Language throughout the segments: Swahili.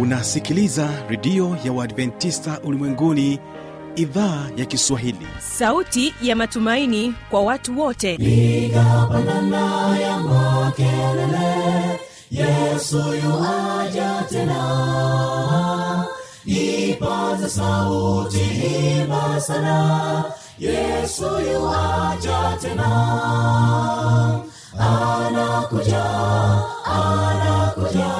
unasikiliza redio ya uadventista ulimwenguni idhaa ya kiswahili. Sauti ya matumaini kwa watu wote. Nigapandana ya makelele yesu yuaja tena. Ipata sauti imba sana yesu yuaja tena. Anakuja anakuja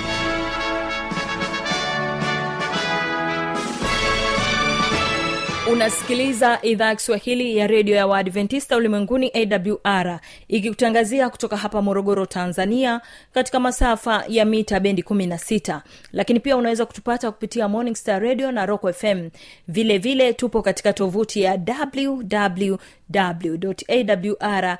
unasikiliza idhaa ya kiswahili ya redio ya waadventista ulimwenguni awr ikikutangazia kutoka hapa morogoro tanzania katika masafa ya mita bendi 16 lakini pia unaweza kutupata kupitia morning star radio na rock fm vile vile tupo katika tovuti ya wwwawr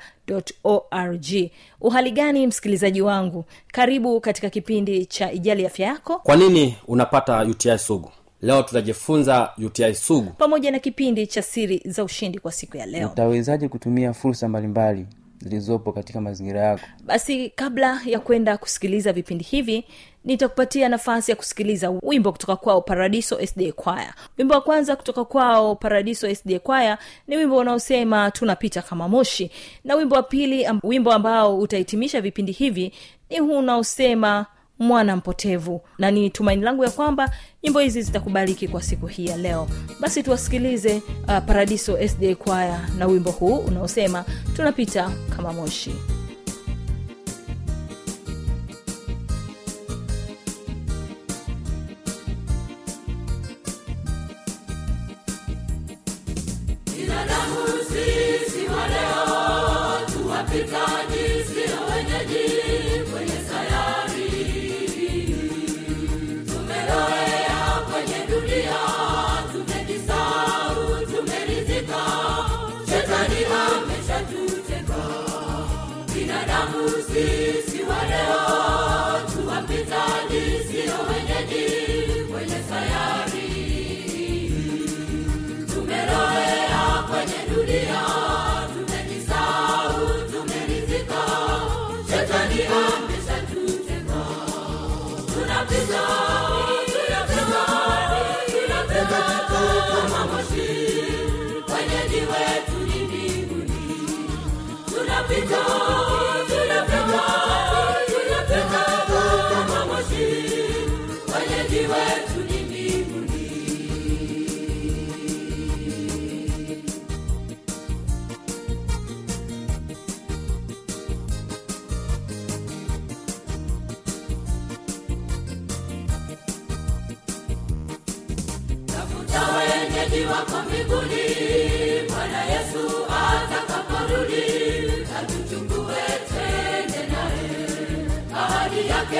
org. Uhali gani msikilizaji wangu? Karibu katika kipindi cha ijali afya yako. Kwa nini unapata uti sugu leo tutajifunza uti sugu. Pamoja na kipindi cha siri za ushindi kwa siku ya leo. Utawezaje kutumia fursa mbalimbali zilizopo katika mazingira yako? Basi kabla ya kwenda kusikiliza vipindi hivi nitakupatia nafasi ya kusikiliza wimbo kutoka kwao paradiso sd kwaya wimbo wa kwanza kutoka kwao paradiso sd kwaya ni wimbo unaosema tunapita kama moshi. Na wimbo wa pili wimbo ambao utahitimisha vipindi hivi ni huu unaosema mwana mpotevu. Na ni tumaini langu ya kwamba nyimbo hizi zitakubaliki kwa siku hii ya leo. Basi tuwasikilize uh, paradiso sda kwaya na wimbo huu unaosema tunapita kama moshi uzi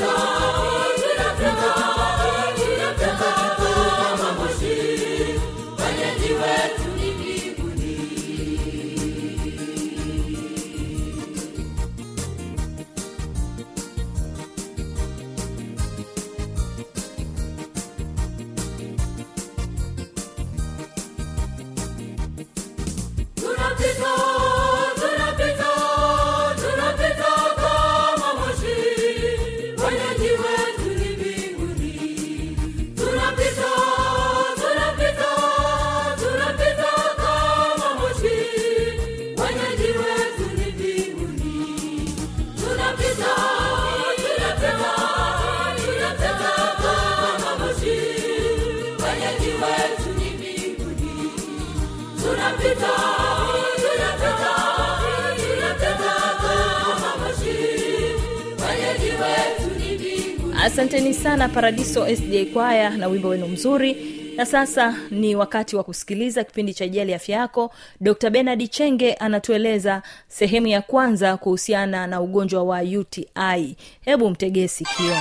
tunapita paradiso SJ kwaya na wimbo wenu mzuri. Na sasa ni wakati wa kusikiliza kipindi cha ijali afya yako. Dr benard chenge anatueleza sehemu ya kwanza kuhusiana na ugonjwa wa uti hebu mtegee sikio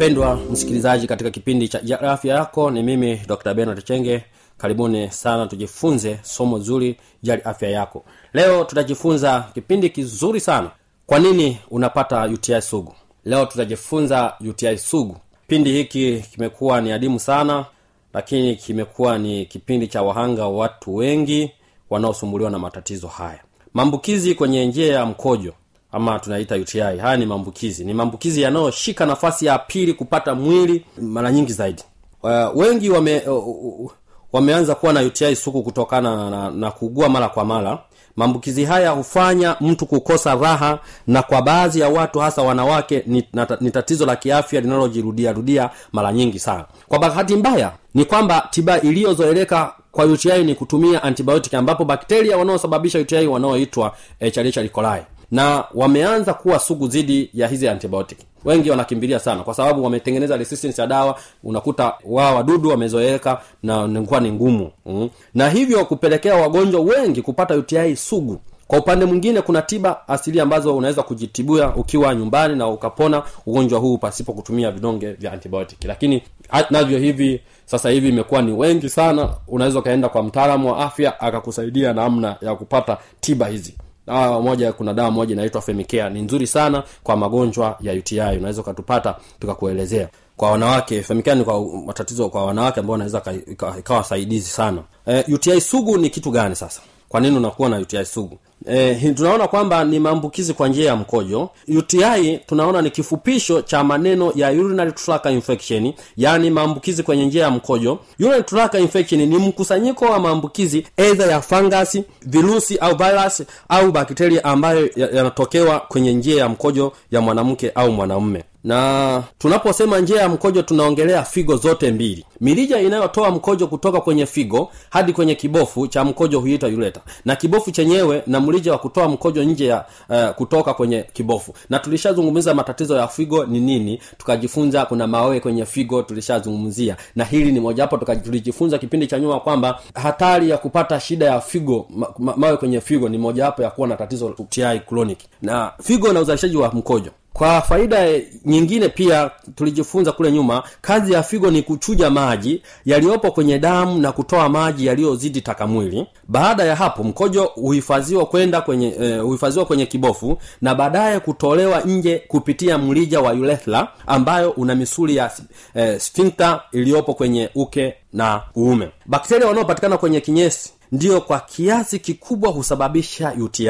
mpendwa msikilizaji katika kipindi cha afya yako ni mimi dr. Benard chenge. Karibuni sana tujifunze somo zuri jali afya yako. Leo tutajifunza kipindi kizuri sana. Kwa nini unapata uti sugu? Leo tutajifunza uti sugu. Kipindi hiki kimekuwa ni adimu sana lakini kimekuwa ni kipindi cha wahanga wa watu wengi wanaosumbuliwa na matatizo haya. Maambukizi kwenye njia ya mkojo ama tunaita uti haya ni maambukizi. Ni maambukizi yanayoshika nafasi ya pili kupata mwili mara nyingi zaidi. Uh, wengi wame uh, uh, wameanza kuwa na uti suku kutokana na, na, na kuugua mara kwa mara. Maambukizi haya hufanya mtu kukosa raha na kwa baadhi ya watu hasa wanawake ni, tatizo la kiafya linalojirudia rudia mara nyingi sana. Kwa bahati mbaya ni kwamba tiba iliyozoeleka kwa uti ni kutumia antibiotic ambapo bakteria wanaosababisha uti wanaoitwa coli na wameanza kuwa sugu dhidi ya hizi antibiotic. Wengi wanakimbilia sana kwa sababu wametengeneza resistance ya dawa unakuta wao wadudu wamezoeleka na nakuwa ni ngumu. Mm. na hivyo kupelekea wagonjwa wengi kupata uti sugu. Kwa upande mwingine kuna tiba asili ambazo unaweza kujitibua ukiwa nyumbani na ukapona ugonjwa huu pasipo kutumia vidonge vya antibiotic. Lakini navyo hivi sasa hivi imekuwa ni wengi sana. Unaweza ukaenda kwa mtaalamu wa afya akakusaidia namna ya kupata tiba hizi dawa moja kuna dawa moja inaitwa femicare. Ni nzuri sana kwa magonjwa ya uti unaweza ukatupata tukakuelezea. Kwa wanawake femicare ni kwa matatizo kwa wanawake ambao wanaweza ikawa saidizi sana. E, uti sugu ni kitu gani sasa? Kwa nini unakuwa na uti sugu e, tunaona kwamba ni maambukizi kwa njia ya mkojo. Uti tunaona ni kifupisho cha maneno ya urinary tract infection yaani maambukizi kwenye njia ya mkojo. Urinary tract infection ni mkusanyiko wa maambukizi edha ya fangasi virusi au virus au bakteria ambayo ya- yanatokewa kwenye njia ya mkojo ya mwanamke au mwanamume na tunaposema njia ya mkojo tunaongelea figo zote mbili. Mirija inayotoa mkojo kutoka kwenye figo hadi kwenye kibofu cha mkojo huita ureta na kibofu chenyewe na mrija wa kutoa mkojo nje ya uh, kutoka kwenye kibofu. Na tulishazungumza matatizo ya figo ni nini tukajifunza kuna mawe kwenye figo tulishazungumzia. Na hili ni mojawapo tulijifunza kipindi cha nyuma kwamba hatari ya kupata shida ya figo ma, ma, mawe kwenye figo ni mojawapo ya kuwa na tatizo ti chronic. Na figo na uzalishaji wa mkojo kwa faida nyingine pia tulijifunza kule nyuma kazi ya figo ni kuchuja maji yaliyopo kwenye damu na kutoa maji yaliyozidi taka mwili. Baada ya hapo mkojo huhifadhiwa kwenda kwenye eh, huhifadhiwa kwenye kibofu na baadaye kutolewa nje kupitia mrija wa urethra ambayo una misuli ya eh, sphincter iliyopo kwenye uke na uume. Bakteria wanaopatikana kwenye kinyesi ndiyo kwa kiasi kikubwa husababisha uti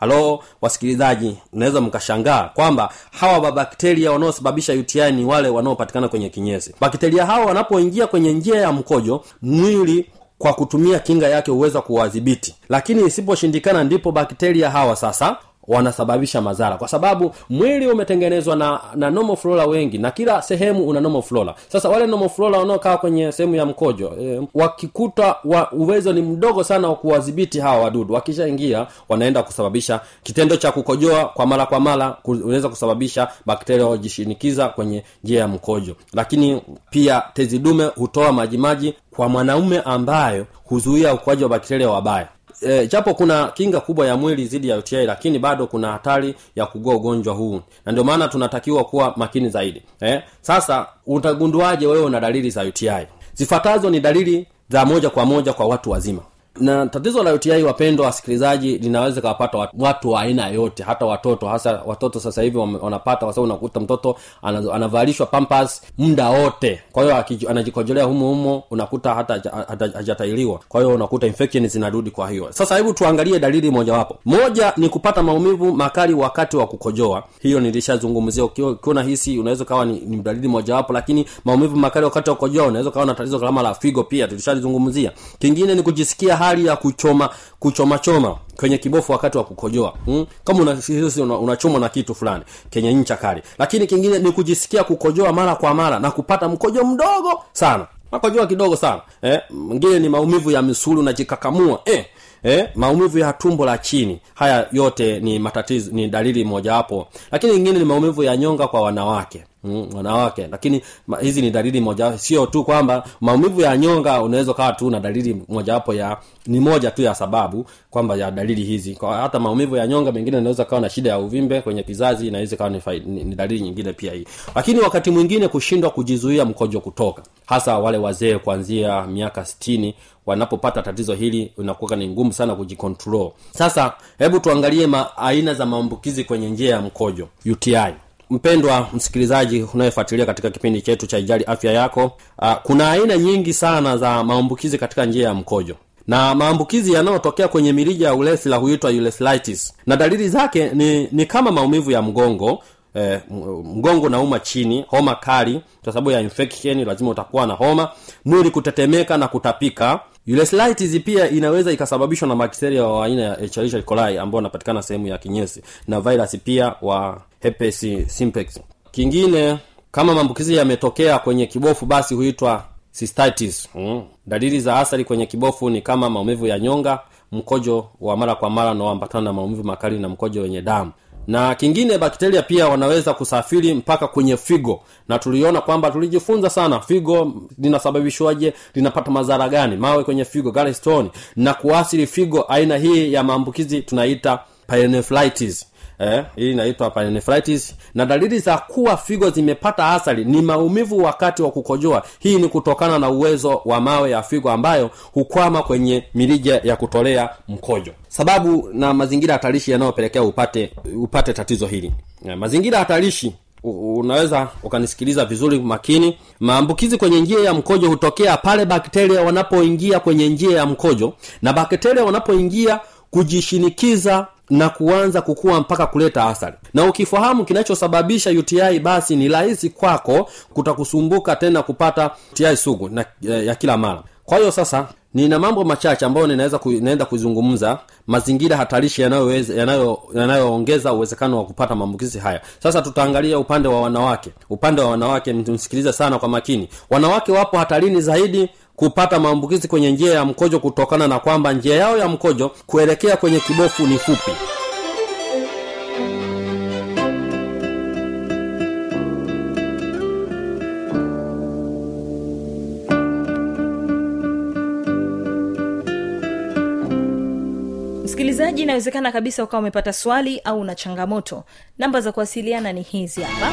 halo wasikilizaji. Unaweza mkashangaa kwamba hawa mabakteria wanaosababisha uti ni wale wanaopatikana kwenye kinyesi. Bakteria hawa wanapoingia kwenye njia ya mkojo mwili kwa kutumia kinga yake huweza kuwadhibiti. Lakini isiposhindikana ndipo bakteria hawa sasa wanasababisha madhara. Kwa sababu mwili umetengenezwa na na normal flora wengi na kila sehemu una normal flora. Sasa wale normal flora wanaokaa kwenye sehemu ya mkojo e, wakikuta wa, uwezo ni mdogo sana wa kuwadhibiti hawa wadudu. Wakishaingia wanaenda kusababisha kitendo cha kukojoa kwa mara kwa mara unaweza kusababisha bakteria wajishinikiza kwenye njia ya mkojo. Lakini pia tezi dume hutoa majimaji kwa mwanaume ambayo huzuia ukuaji wa bakteria wabaya e, japo kuna kinga kubwa ya mwili dhidi ya uti lakini bado kuna hatari ya kugua ugonjwa huu. Na ndio maana tunatakiwa kuwa makini zaidi. Eh? sasa utagunduaje wewe una dalili za uti zifuatazo ni dalili za moja kwa moja kwa watu wazima na tatizo la uti wapendwa wasikilizaji linaweza kawapata watu wa aina yote hata watoto hasa watoto sasa hivi wanapata kwa sababu unakuta mtoto anavalishwa pampas muda wote. Kwa hiyo anajikojolea humo unakuta hata hajatailiwa. Kwa hiyo unakuta infection zinarudi kwa hiyo. Sasa hebu tuangalie dalili mojawapo. Moja ni kupata maumivu makali wakati wa kukojoa. Hiyo nilishazungumzia. Ukiwa ukiwa unaweza kawa ni, ni dalili mojawapo lakini maumivu makali wakati wa kukojoa unaweza kawa na tatizo kama la figo pia tulishalizungumzia. Kingine ni kujisikia hali ya kuchoma kuchoma choma kwenye kibofu wakati wa kukojoa mm? kama unachomwa una, unachomwa na kitu fulani kenye ncha kali lakini kingine ni kujisikia kukojoa mara kwa mara na kupata mkojo mdogo sana makojoa kidogo sana eh? mwingine ni maumivu ya misuli unajikakamua eh? eh, maumivu ya tumbo la chini haya yote ni matatizo ni dalili mojawapo lakini nyingine ni maumivu ya nyonga kwa wanawake Mm, wanawake. Lakini ma, hizi ni dalili moja sio tu kwamba maumivu ya nyonga unaweza ukawa tu na dalili mojawapo ya ni moja tu ya sababu kwamba ya dalili hizi. Kwa hata maumivu ya nyonga mengine inaweza kawa na shida ya uvimbe kwenye kizazi inaweza kawa ni, ni, dalili nyingine pia hii. Lakini wakati mwingine kushindwa kujizuia mkojo kutoka hasa wale wazee kuanzia miaka sitini wanapopata tatizo hili inakuwa ni ngumu sana kujikontrol sasa hebu tuangalie ma, aina za maambukizi kwenye njia ya mkojo uti mpendwa msikilizaji unayefuatilia katika kipindi chetu cha ijali afya yako uh, kuna aina nyingi sana za maambukizi katika njia ya mkojo. Na maambukizi yanayotokea kwenye mirija ya ulesila huitwa ulesilitis na dalili zake ni, ni kama maumivu ya mgongo eh, mgongo nauma chini homa kali kwa sababu ya infection lazima utakuwa na homa mwili kutetemeka na kutapika urethritis pia inaweza ikasababishwa na bakteria wa aina ya Escherichia coli ambao wanapatikana sehemu ya kinyesi na virus pia wa herpes simplex. Kingine kama maambukizi yametokea kwenye kibofu basi huitwa cystitis. Mm. dalili za athari kwenye kibofu ni kama maumivu ya nyonga mkojo wa mara kwa mara unaoambatana na maumivu makali na mkojo wenye damu na kingine bakteria pia wanaweza kusafiri mpaka kwenye figo. Na tuliona kwamba tulijifunza sana figo linasababishwaje linapata madhara gani? Mawe kwenye figo galestoni na kuasili figo aina hii ya maambukizi tunaita pyelonephritis eh, hii inaitwa pyelonephritis na dalili za kuwa figo zimepata athari ni maumivu wakati wa kukojoa. Hii ni kutokana na uwezo wa mawe ya figo ambayo hukwama kwenye mirija ya kutolea mkojo. Sababu na mazingira hatarishi yanayopelekea upate upate tatizo hili. Eh, mazingira hatarishi unaweza ukanisikiliza vizuri makini. Maambukizi kwenye njia ya mkojo hutokea pale bakteria wanapoingia kwenye njia ya mkojo. Na bakteria wanapoingia kujishinikiza na kuanza kukua mpaka kuleta athari. Na ukifahamu kinachosababisha uti basi ni rahisi kwako kutakusumbuka tena kupata uti sugu na, ya, kila mara. Kwa hiyo sasa nina mambo machache ambayo ninaweza naenda kuzungumza mazingira hatarishi yanayoongeza yanayo- uwezekano wa kupata maambukizi haya. Sasa tutaangalia upande wa wanawake. Upande wa wanawake msikilize sana kwa makini. Wanawake wapo hatarini zaidi kupata maambukizi kwenye njia ya mkojo kutokana na kwamba njia yao ya mkojo kuelekea kwenye kibofu ni fupi. Msikilizaji inawezekana kabisa ukawa umepata swali au na changamoto. Namba za kuwasiliana ni hizi hapa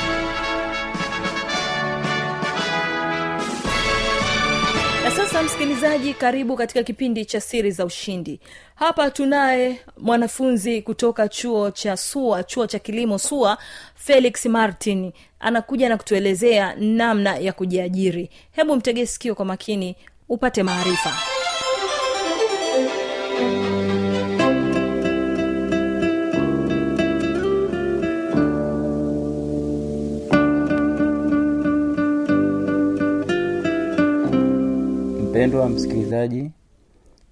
msikilizaji karibu katika kipindi cha siri za ushindi. Hapa tunaye mwanafunzi kutoka chuo cha sua chuo cha kilimo sua felix martin. Anakuja na kutuelezea namna ya kujiajiri. Hebu mtegee sikio kwa makini upate maarifa mpendwa msikilizaji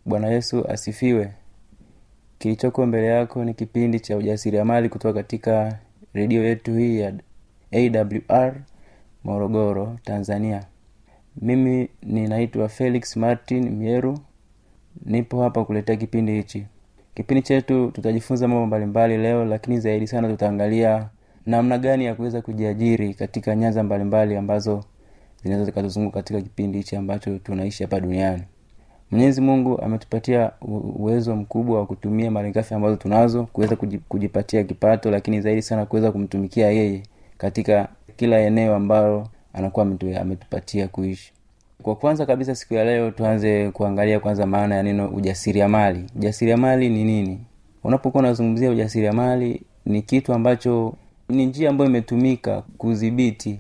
bwana yesu asifiwe. Kilichoko mbele yako ni kipindi cha ujasiriamali kutoka katika redio yetu hii ya awr morogoro tanzania. Mimi ninaitwa felix martin myeru nipo hapa kuletea kipindi hichi. Kipindi chetu tutajifunza mambo mbalimbali leo lakini zaidi sana tutaangalia namna gani ya kuweza kujiajiri katika nyanza mbalimbali ambazo zinaweza zikatuzunguka katika kipindi hichi ambacho tunaishi hapa duniani. Mwenyezi mungu ametupatia uwezo mkubwa wa kutumia malighafi ambazo tunazo kuweza kujipatia kipato lakini zaidi sana kuweza kumtumikia yeye katika kila eneo ambalo anakuwa ametupatia kuishi. Kwa kwanza kabisa siku ya leo tuanze kuangalia kwanza maana ya neno ujasiriamali. Ujasiriamali ni nini? Unapokuwa unazungumzia ujasiriamali ni kitu ambacho ni njia ambayo imetumika kudhibiti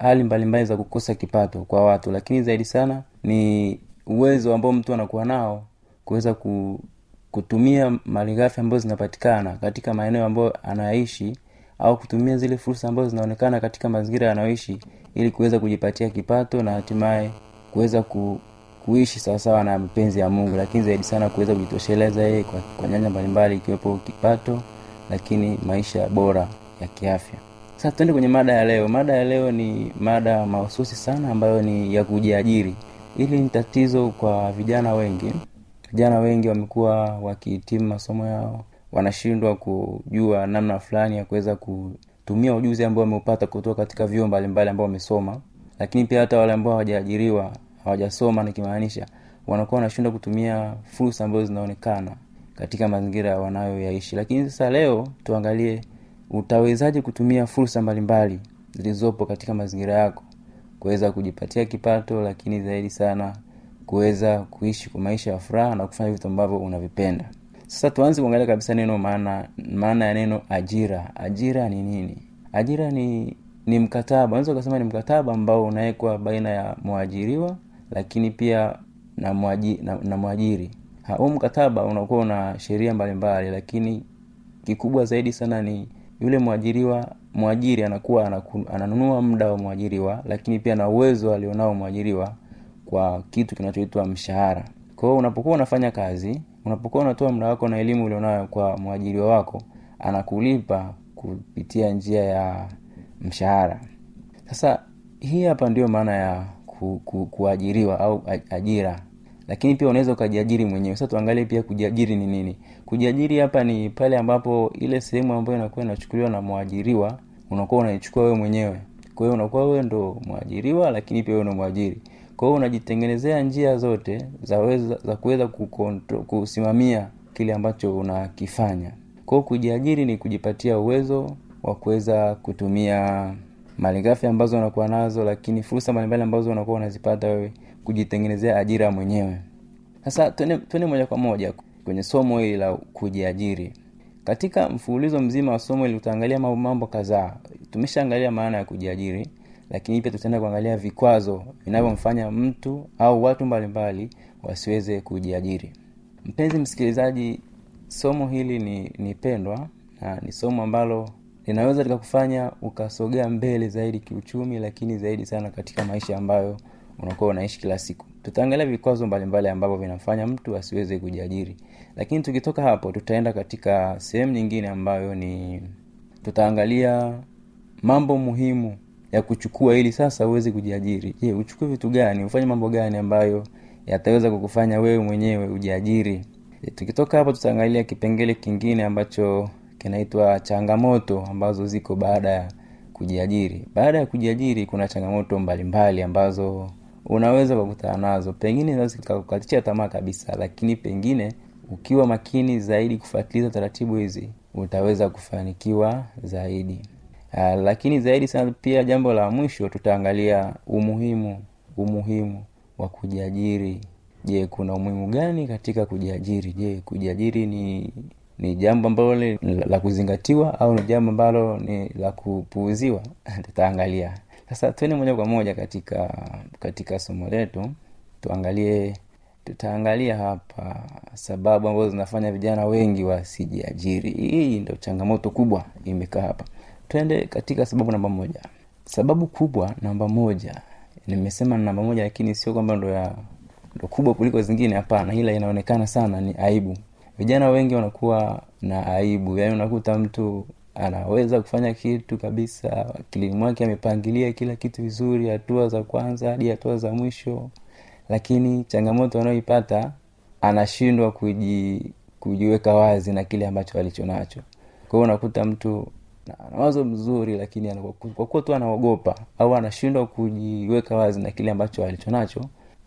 hali mbalimbali za kukosa kipato kwa watu lakini zaidi sana ni uwezo ambao mtu anakuwa nao kuweza ku, kutumia malighafi ambazo zinapatikana katika maeneo ambayo anaishi au kutumia zile fursa ambazo zinaonekana katika mazingira yanayoishi ili kuweza kujipatia kipato na hatimaye kuweza ku, kuishi sawasawa na mpenzi ya mungu. Lakini zaidi sana kuweza kujitosheleza yeye kwa, kwa nyanja mbalimbali ikiwepo kipato lakini maisha bora ya kiafya sasa tuende kwenye mada ya leo. Mada ya leo ni mada mahususi sana ambayo ni ya kujiajiri. Hili ni tatizo kwa vijana wengi. Vijana wengi wamekuwa wakihitimu masomo yao wanashindwa kujua namna fulani ya kuweza kutumia ujuzi ambao wameupata kutoka katika vyuo mbalimbali ambao wamesoma. Lakini pia hata wale ambao hawajaajiriwa hawajasoma nikimaanisha wanakuwa wanashindwa kutumia fursa ambazo zinaonekana katika mazingira wanayoyaishi. Lakini sasa leo tuangalie utawezaje kutumia fursa mbalimbali zilizopo katika mazingira yako kuweza kujipatia kipato lakini zaidi sana kuweza kuishi kwa maisha ya furaha na kufanya vitu ambavyo unavipenda? Sasa tuanze kuangalia kabisa neno maana maana ya neno ajira. Ajira ni nini? Ajira ni ni mkataba. Unaweza ukasema ni mkataba ambao unawekwa baina ya mwajiriwa lakini pia na, mwaji, na, na mwajiri. Huu mkataba unakuwa una sheria mbalimbali lakini kikubwa zaidi sana ni yule mwajiriwa mwajiri anakuwa anaku, ananunua muda wa mwajiriwa lakini pia na uwezo alionao mwajiriwa kwa kitu kinachoitwa mshahara. Kwa hiyo unapokuwa unafanya kazi unapokuwa unatoa muda wako na elimu ulionayo kwa mwajiriwa wako anakulipa kupitia njia ya mshahara. Sasa hii hapa ndio maana ya ku, ku, kuajiriwa au ajira lakini pia unaweza ukajiajiri mwenyewe. Sasa tuangalie pia kujiajiri ni nini. Kujiajiri hapa ni pale ambapo ile sehemu ambayo inakuwa inachukuliwa na mwajiriwa unakuwa unaichukua wewe mwenyewe. Kwa hiyo unakuwa wewe ndo mwajiriwa lakini pia ndo mwajiri. Kwa hiyo unajitengenezea njia zote za, weza, za kuweza kusimamia kile ambacho unakifanya. Kwao kujiajiri ni kujipatia uwezo wa kuweza kutumia malighafi ambazo unakuwa nazo lakini fursa mbalimbali ambazo unakuwa unazipata wewe kujitengenezea ajira mwenyewe. Sasa twende moja kwa moja kwenye somo hili la kujiajiri. Katika mfululizo mzima wa somo hili utaangalia mambo kadhaa. Tumeshaangalia maana ya kujiajiri lakini pia tutaenda kuangalia vikwazo vinavyomfanya mtu au watu mbalimbali wasiweze kujiajiri. Mpenzi msikilizaji somo hili ni, ni na ni somo ambalo linaweza likakufanya ukasogea mbele zaidi kiuchumi lakini zaidi sana katika maisha ambayo unakuwa unaishi kila siku. Tutaangalia vikwazo mbalimbali ambavyo vinamfanya mtu asiweze kujiajiri. Lakini tukitoka hapo tutaenda katika sehemu nyingine ambayo ni tutaangalia mambo muhimu ya kuchukua ili sasa uweze kujiajiri. Je uchukue vitu gani? Ufanye mambo gani ambayo yataweza kukufanya wewe mwenyewe ujiajiri? E, tukitoka hapo tutaangalia kipengele kingine ambacho kinaitwa changamoto ambazo ziko baada ya kujiajiri. Baada ya kujiajiri kuna changamoto mbalimbali mbali ambazo unaweza kukutana nazo. Pengine zinaweza zikakukatisha tamaa kabisa lakini pengine ukiwa makini zaidi kufuatiliza taratibu hizi utaweza kufanikiwa zaidi. Uh, lakini zaidi sana pia jambo la mwisho tutaangalia umuhimu umuhimu wa kujiajiri. Je kuna umuhimu gani katika kujiajiri? Je kujiajiri ni ni jambo ambalo la kuzingatiwa au ni jambo ambalo ni la kupuuziwa? Tutaangalia sasa twende moja kwa moja katika katika somo letu. Tuangalie tutaangalia hapa sababu ambazo zinafanya vijana wengi wasijiajiri. Hii ndo changamoto kubwa imekaa hapa. Twende katika sababu namba moja. Sababu kubwa namba moja. Nimesema namba moja lakini sio kwamba ndo ya ndo kubwa kuliko zingine hapana. Ila inaonekana sana ni aibu. Vijana wengi wanakuwa na aibu. Yaani unakuta mtu anaweza kufanya kitu kabisa. Akilini mwake amepangilia kila kitu vizuri hatua za kwanza hadi hatua za mwisho. Lakini changamoto anayoipata anashindwa kuji, kujiweka wazi na kile ambacho alichonacho kwa hiyo unakuta mtu ana mzuri lakini kwa tu anaogopa au anashindwa kujiweka wazi na kile ambacho alichonacho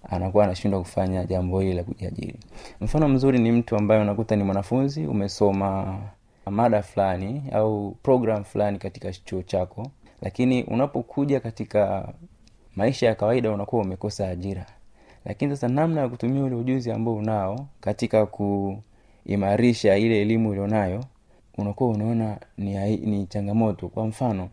anakuwa anashindwa kufanya jambo hili la kujiajiri. Mfano mzuri ni mtu ambaye unakuta ni mwanafunzi umesoma mada fulani au program fulani katika chuo chako lakini unapokuja katika maisha ya kawaida unakuwa umekosa ajira. Lakini sasa namna ya kutumia ule ujuzi ambao unao katika kuimarisha ile elimu ulionayo unakuwa unaona ni, ni changamoto. Kwa mfano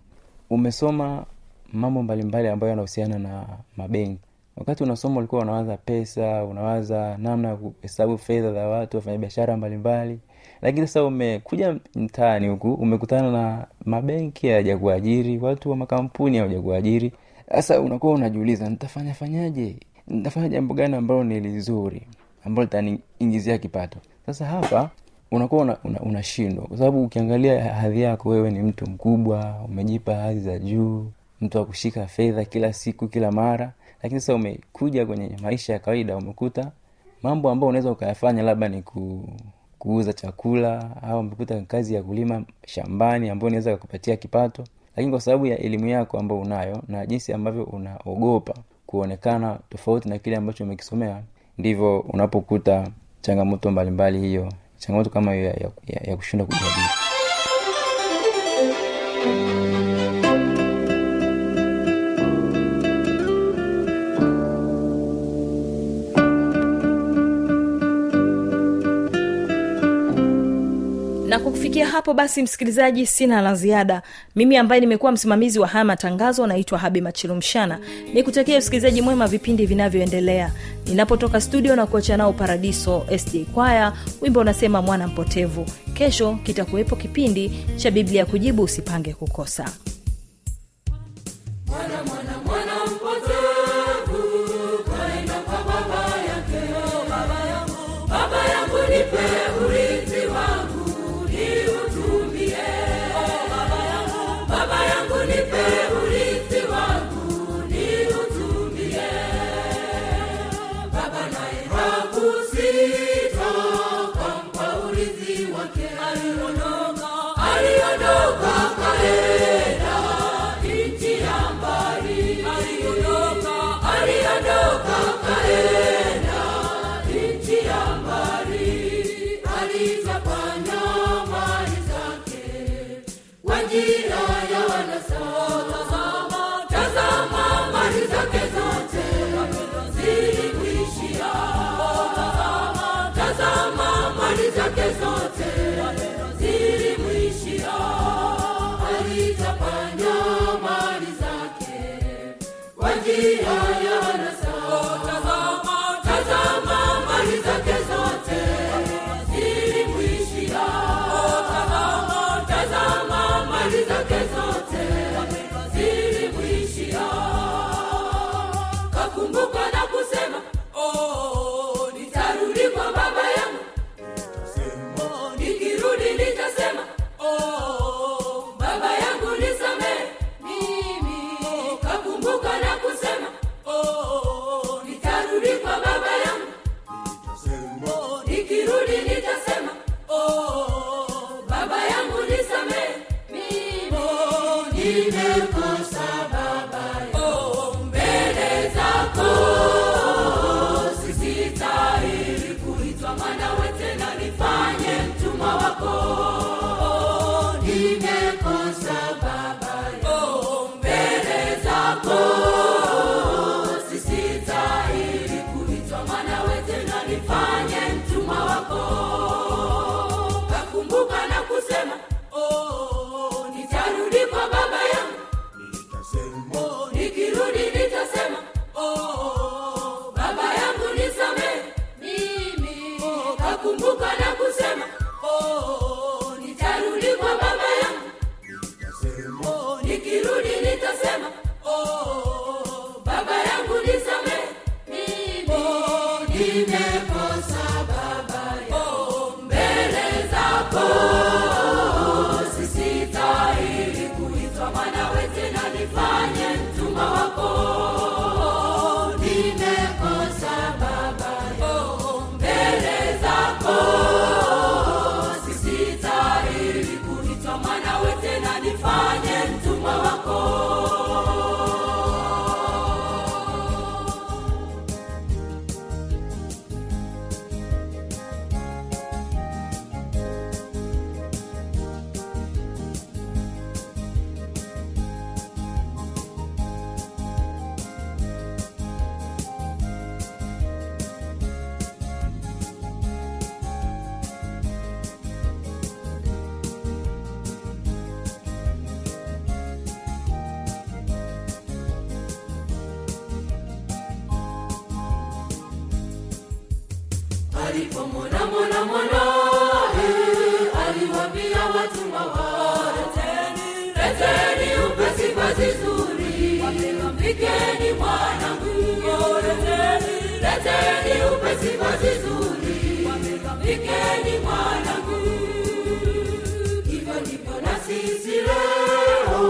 umesoma mambo mbalimbali ambayo yanahusiana na mabenki. Wakati unasoma ulikuwa unawaza pesa unawaza namna ya kuhesabu fedha za watu wafanya biashara mbalimbali lakini sasa umekuja mtaani huku umekutana na mabenki hayaja kuajiri watu wa makampuni hawaja kuajiri sasa unakuwa unajiuliza nitafanya fanyaje? Nitafanya jambo gani ambalo ni lizuri ambalo litaniingizia kipato? Sasa hapa unakuwa unashindwa una, una kwa sababu ukiangalia hadhi yako wewe ni mtu mkubwa umejipa hadhi za juu mtu akushika fedha kila siku kila mara. Lakini sasa umekuja kwenye maisha ya kawaida umekuta mambo ambayo unaweza ukayafanya labda ni ku, kuuza chakula au umekuta kazi ya kulima shambani ambayo unaweza kukupatia kipato. Lakini kwa sababu ya elimu yako ambayo unayo na jinsi ambavyo unaogopa kuonekana tofauti na kile ambacho umekisomea ndivyo unapokuta changamoto mbalimbali hiyo. Changamoto kama hiyo ya, ya, ya, ya kushindwa kujiajiri hapo basi msikilizaji sina la ziada. Mimi ambaye nimekuwa msimamizi wa haya matangazo naitwa habi machilumshana. Ni kutakia usikilizaji mwema vipindi vinavyoendelea. Ninapotoka studio na kuacha nao paradiso sd kwaya wimbo unasema mwana mpotevu. Kesho kitakuwepo kipindi cha biblia kujibu usipange kukosa oh, nimekosa oh, nimekosa alipomwona mwana mwanae aliwapia watumwa wote leteni upesi vazi zuri. Mpikeni mwanangu leteni upesi vazi zuri. Mpikeni mwanangu hivyo ndivyo na sisi leo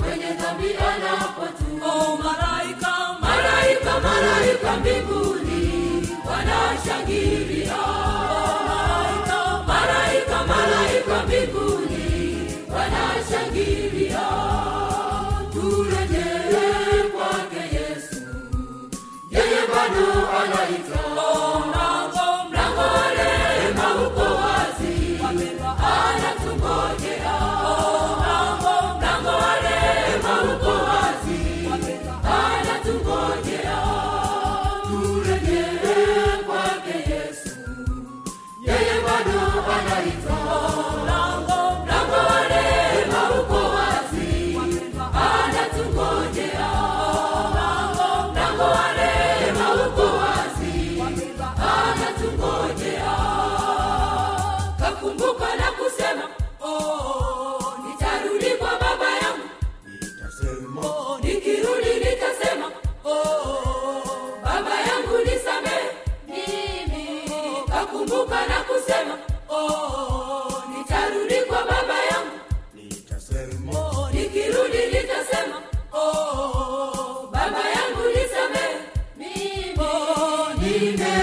mwenye dhambi anapotu oh, malaika malaika malaika mbinguni عليك Amen.